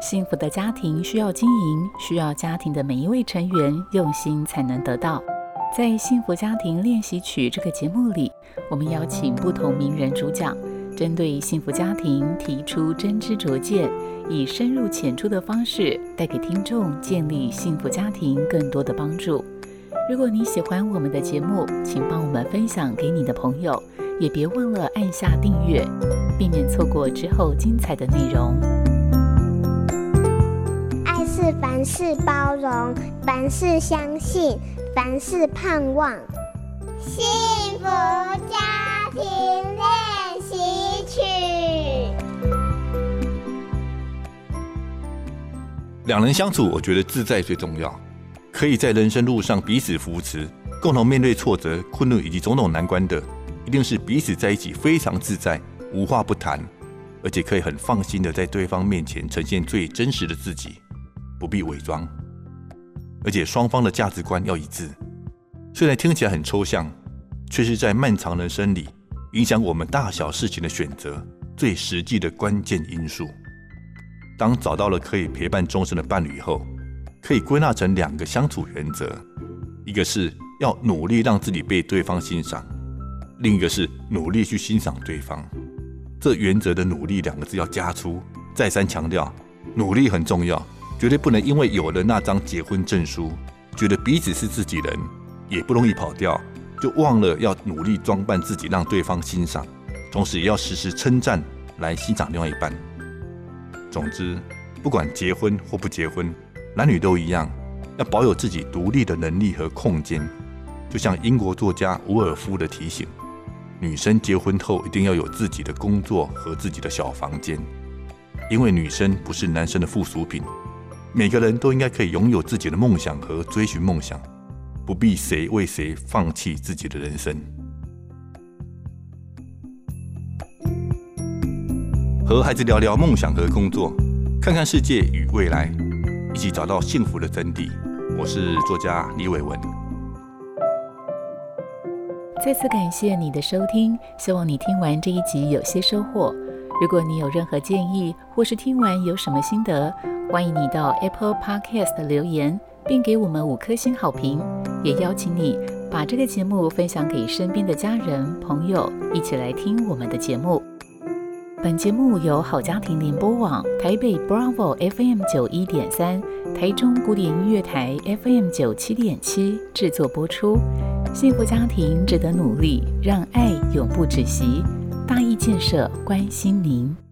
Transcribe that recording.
幸福的家庭需要经营，需要家庭的每一位成员用心才能得到。在《幸福家庭练习曲》这个节目里，我们邀请不同名人主讲，针对幸福家庭提出真知灼见，以深入浅出的方式带给听众建立幸福家庭更多的帮助。如果你喜欢我们的节目，请帮我们分享给你的朋友，也别忘了按下订阅，避免错过之后精彩的内容。是凡事包容，凡事相信，凡事盼望。幸福家庭练习曲。两人相处，我觉得自在最重要。可以在人生路上彼此扶持，共同面对挫折、困难以及种种难关的，一定是彼此在一起非常自在，无话不谈，而且可以很放心的在对方面前呈现最真实的自己，不必伪装。而且双方的价值观要一致，虽然听起来很抽象，却是在漫长人生里影响我们大小事情的选择最实际的关键因素。当找到了可以陪伴终身的伴侣后，可以归纳成两个相处原则，一个是要努力让自己被对方欣赏，另一个是努力去欣赏对方。这原则的“努力”两个字要加粗，再三强调，努力很重要，绝对不能因为有了那张结婚证书，觉得彼此是自己人，也不容易跑掉，就忘了要努力装扮自己，让对方欣赏，同时也要时时称赞来欣赏另外一半。总之，不管结婚或不结婚。男女都一样，要保有自己独立的能力和空间。就像英国作家伍尔夫的提醒：女生结婚后一定要有自己的工作和自己的小房间，因为女生不是男生的附属品。每个人都应该可以拥有自己的梦想和追寻梦想，不必谁为谁放弃自己的人生。和孩子聊聊梦想和工作，看看世界与未来。一起找到幸福的真谛。我是作家李伟文。再次感谢你的收听，希望你听完这一集有些收获。如果你有任何建议，或是听完有什么心得，欢迎你到 Apple Podcast 留言，并给我们五颗星好评。也邀请你把这个节目分享给身边的家人朋友，一起来听我们的节目。本节目由好家庭联播网、台北 Bravo FM 九一点三、台中古典音乐台 FM 九七点七制作播出。幸福家庭值得努力，让爱永不止息。大义建设关心您。